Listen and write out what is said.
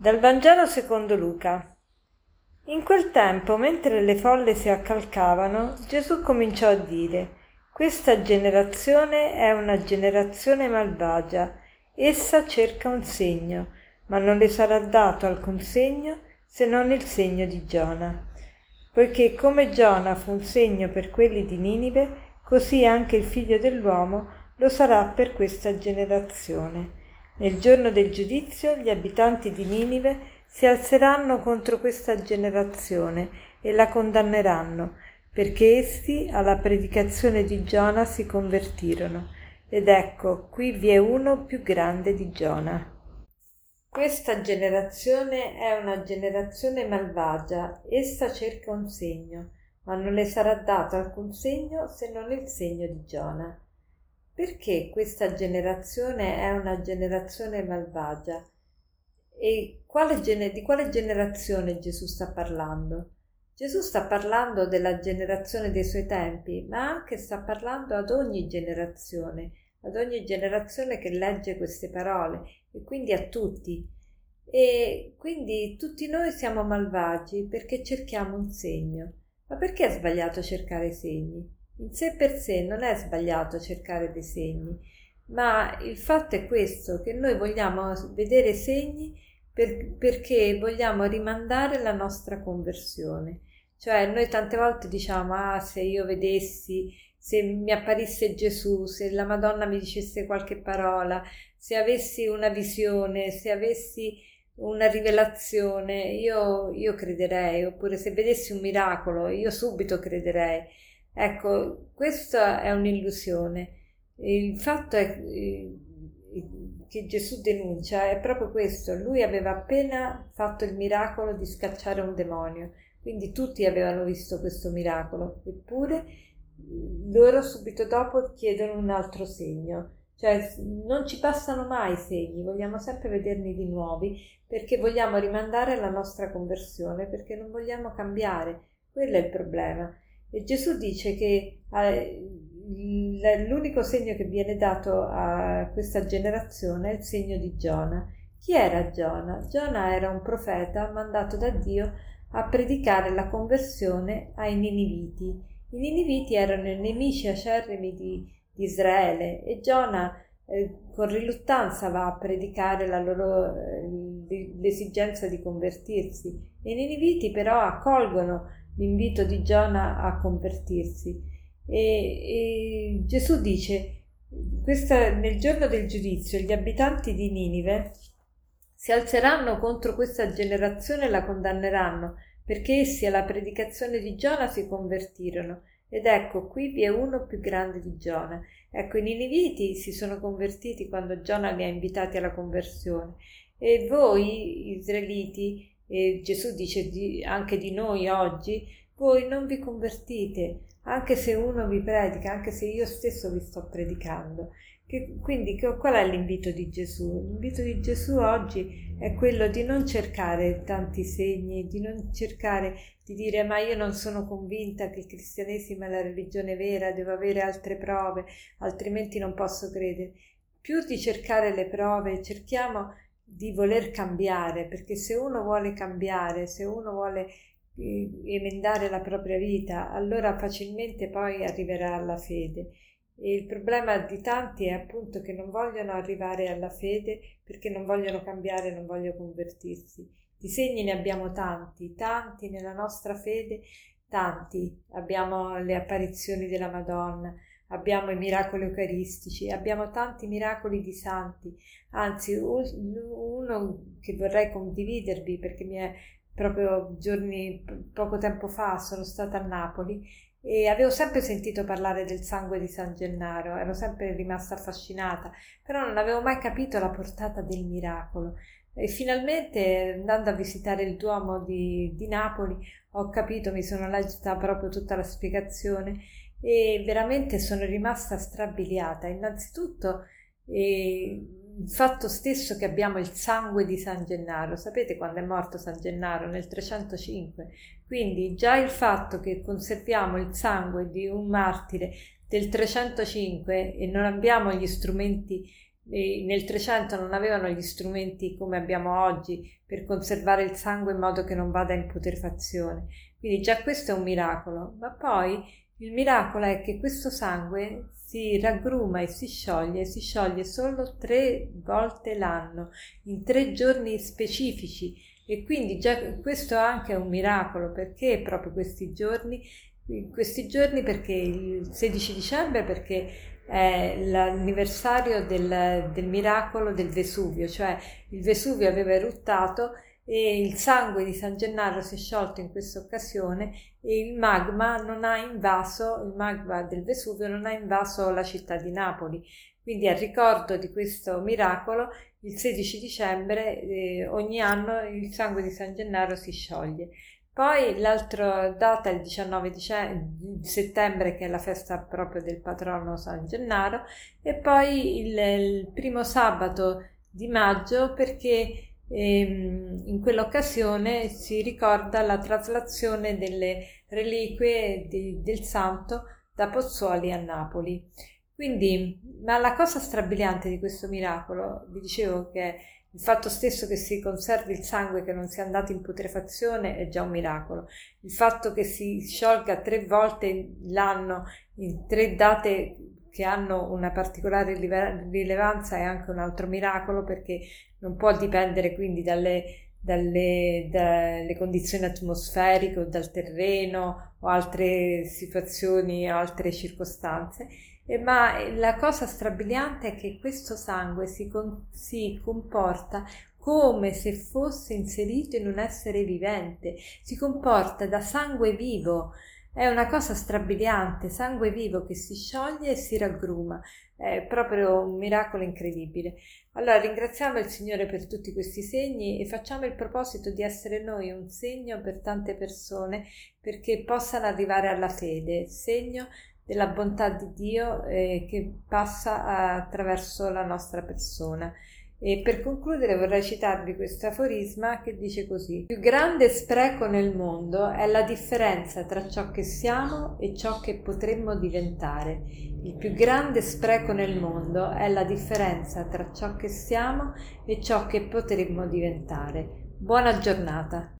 Dal Vangelo secondo Luca. In quel tempo, mentre le folle si accalcavano, Gesù cominciò a dire Questa generazione è una generazione malvagia. Essa cerca un segno, ma non le sarà dato alcun segno se non il segno di Giona. Poiché come Giona fu un segno per quelli di Ninive, così anche il figlio dell'uomo lo sarà per questa generazione. Nel giorno del giudizio gli abitanti di Ninive si alzeranno contro questa generazione e la condanneranno, perché essi alla predicazione di Giona si convertirono. Ed ecco, qui vi è uno più grande di Giona. Questa generazione è una generazione malvagia, essa cerca un segno, ma non le sarà dato alcun segno se non il segno di Giona. Perché questa generazione è una generazione malvagia? E quale gene- di quale generazione Gesù sta parlando? Gesù sta parlando della generazione dei suoi tempi, ma anche sta parlando ad ogni generazione, ad ogni generazione che legge queste parole e quindi a tutti. E quindi tutti noi siamo malvagi perché cerchiamo un segno. Ma perché è sbagliato cercare segni? In sé per sé non è sbagliato cercare dei segni, ma il fatto è questo, che noi vogliamo vedere segni per, perché vogliamo rimandare la nostra conversione. Cioè noi tante volte diciamo, ah se io vedessi, se mi apparisse Gesù, se la Madonna mi dicesse qualche parola, se avessi una visione, se avessi una rivelazione, io, io crederei, oppure se vedessi un miracolo, io subito crederei. Ecco, questa è un'illusione. Il fatto è eh, che Gesù denuncia è proprio questo. Lui aveva appena fatto il miracolo di scacciare un demonio, quindi tutti avevano visto questo miracolo, eppure loro subito dopo chiedono un altro segno. Cioè non ci passano mai i segni, vogliamo sempre vederni di nuovi perché vogliamo rimandare la nostra conversione, perché non vogliamo cambiare. Quello è il problema. E Gesù dice che eh, l'unico segno che viene dato a questa generazione è il segno di Giona. Chi era Giona? Giona era un profeta mandato da Dio a predicare la conversione ai Niniviti. I Niniviti erano i nemici acerrimi di, di Israele e Giona eh, con riluttanza va a predicare loro, eh, l'esigenza di convertirsi. I Niniviti però accolgono l'invito di Giona a convertirsi. E, e Gesù dice, questa, nel giorno del giudizio gli abitanti di Ninive si alzeranno contro questa generazione e la condanneranno, perché essi alla predicazione di Giona si convertirono. Ed ecco, qui vi è uno più grande di Giona. Ecco, i Niniviti si sono convertiti quando Giona li ha invitati alla conversione. E voi, israeliti, e Gesù dice di, anche di noi oggi, voi non vi convertite, anche se uno vi predica, anche se io stesso vi sto predicando. Che, quindi che, qual è l'invito di Gesù? L'invito di Gesù oggi è quello di non cercare tanti segni, di non cercare di dire ma io non sono convinta che il cristianesimo è la religione vera, devo avere altre prove, altrimenti non posso credere. Più di cercare le prove, cerchiamo di voler cambiare, perché se uno vuole cambiare, se uno vuole eh, emendare la propria vita, allora facilmente poi arriverà alla fede. E il problema di tanti è appunto che non vogliono arrivare alla fede perché non vogliono cambiare, non vogliono convertirsi. Di segni ne abbiamo tanti, tanti nella nostra fede, tanti. Abbiamo le apparizioni della Madonna, abbiamo i miracoli eucaristici, abbiamo tanti miracoli di santi, anzi uno che vorrei condividervi perché mi è proprio giorni, poco tempo fa sono stata a Napoli e avevo sempre sentito parlare del sangue di San Gennaro, ero sempre rimasta affascinata, però non avevo mai capito la portata del miracolo. E finalmente andando a visitare il Duomo di, di Napoli ho capito, mi sono letta proprio tutta la spiegazione e veramente sono rimasta strabiliata. Innanzitutto eh, il fatto stesso che abbiamo il sangue di San Gennaro, sapete quando è morto San Gennaro? Nel 305. Quindi già il fatto che conserviamo il sangue di un martire del 305 e non abbiamo gli strumenti nel 300 non avevano gli strumenti come abbiamo oggi per conservare il sangue in modo che non vada in putrefazione. Quindi già questo è un miracolo, ma poi il miracolo è che questo sangue si raggruma e si scioglie, si scioglie solo tre volte l'anno, in tre giorni specifici. E quindi già questo è anche un miracolo perché proprio questi giorni, questi giorni perché il 16 dicembre perché è l'anniversario del, del miracolo del Vesuvio, cioè il Vesuvio aveva eruttato e il sangue di San Gennaro si è sciolto in questa occasione e il magma non ha invaso, il magma del Vesuvio non ha invaso la città di Napoli. Quindi a ricordo di questo miracolo, il 16 dicembre eh, ogni anno il sangue di San Gennaro si scioglie. Poi l'altra data il 19 di settembre che è la festa proprio del patrono San Gennaro e poi il, il primo sabato di maggio perché ehm, in quell'occasione si ricorda la traslazione delle reliquie di, del santo da Pozzuoli a Napoli. Quindi, ma la cosa strabiliante di questo miracolo, vi dicevo che il fatto stesso che si conservi il sangue che non sia andato in putrefazione è già un miracolo. Il fatto che si sciolga tre volte l'anno in tre date che hanno una particolare rilevanza è anche un altro miracolo perché non può dipendere quindi dalle, dalle, dalle condizioni atmosferiche o dal terreno o altre situazioni, altre circostanze ma la cosa strabiliante è che questo sangue si, con, si comporta come se fosse inserito in un essere vivente, si comporta da sangue vivo. È una cosa strabiliante, sangue vivo che si scioglie e si raggruma. È proprio un miracolo incredibile. Allora ringraziamo il Signore per tutti questi segni e facciamo il proposito di essere noi un segno per tante persone perché possano arrivare alla fede, segno della bontà di Dio eh, che passa attraverso la nostra persona. E per concludere vorrei citarvi questo aforisma che dice così: Il più grande spreco nel mondo è la differenza tra ciò che siamo e ciò che potremmo diventare. Il più grande spreco nel mondo è la differenza tra ciò che siamo e ciò che potremmo diventare. Buona giornata.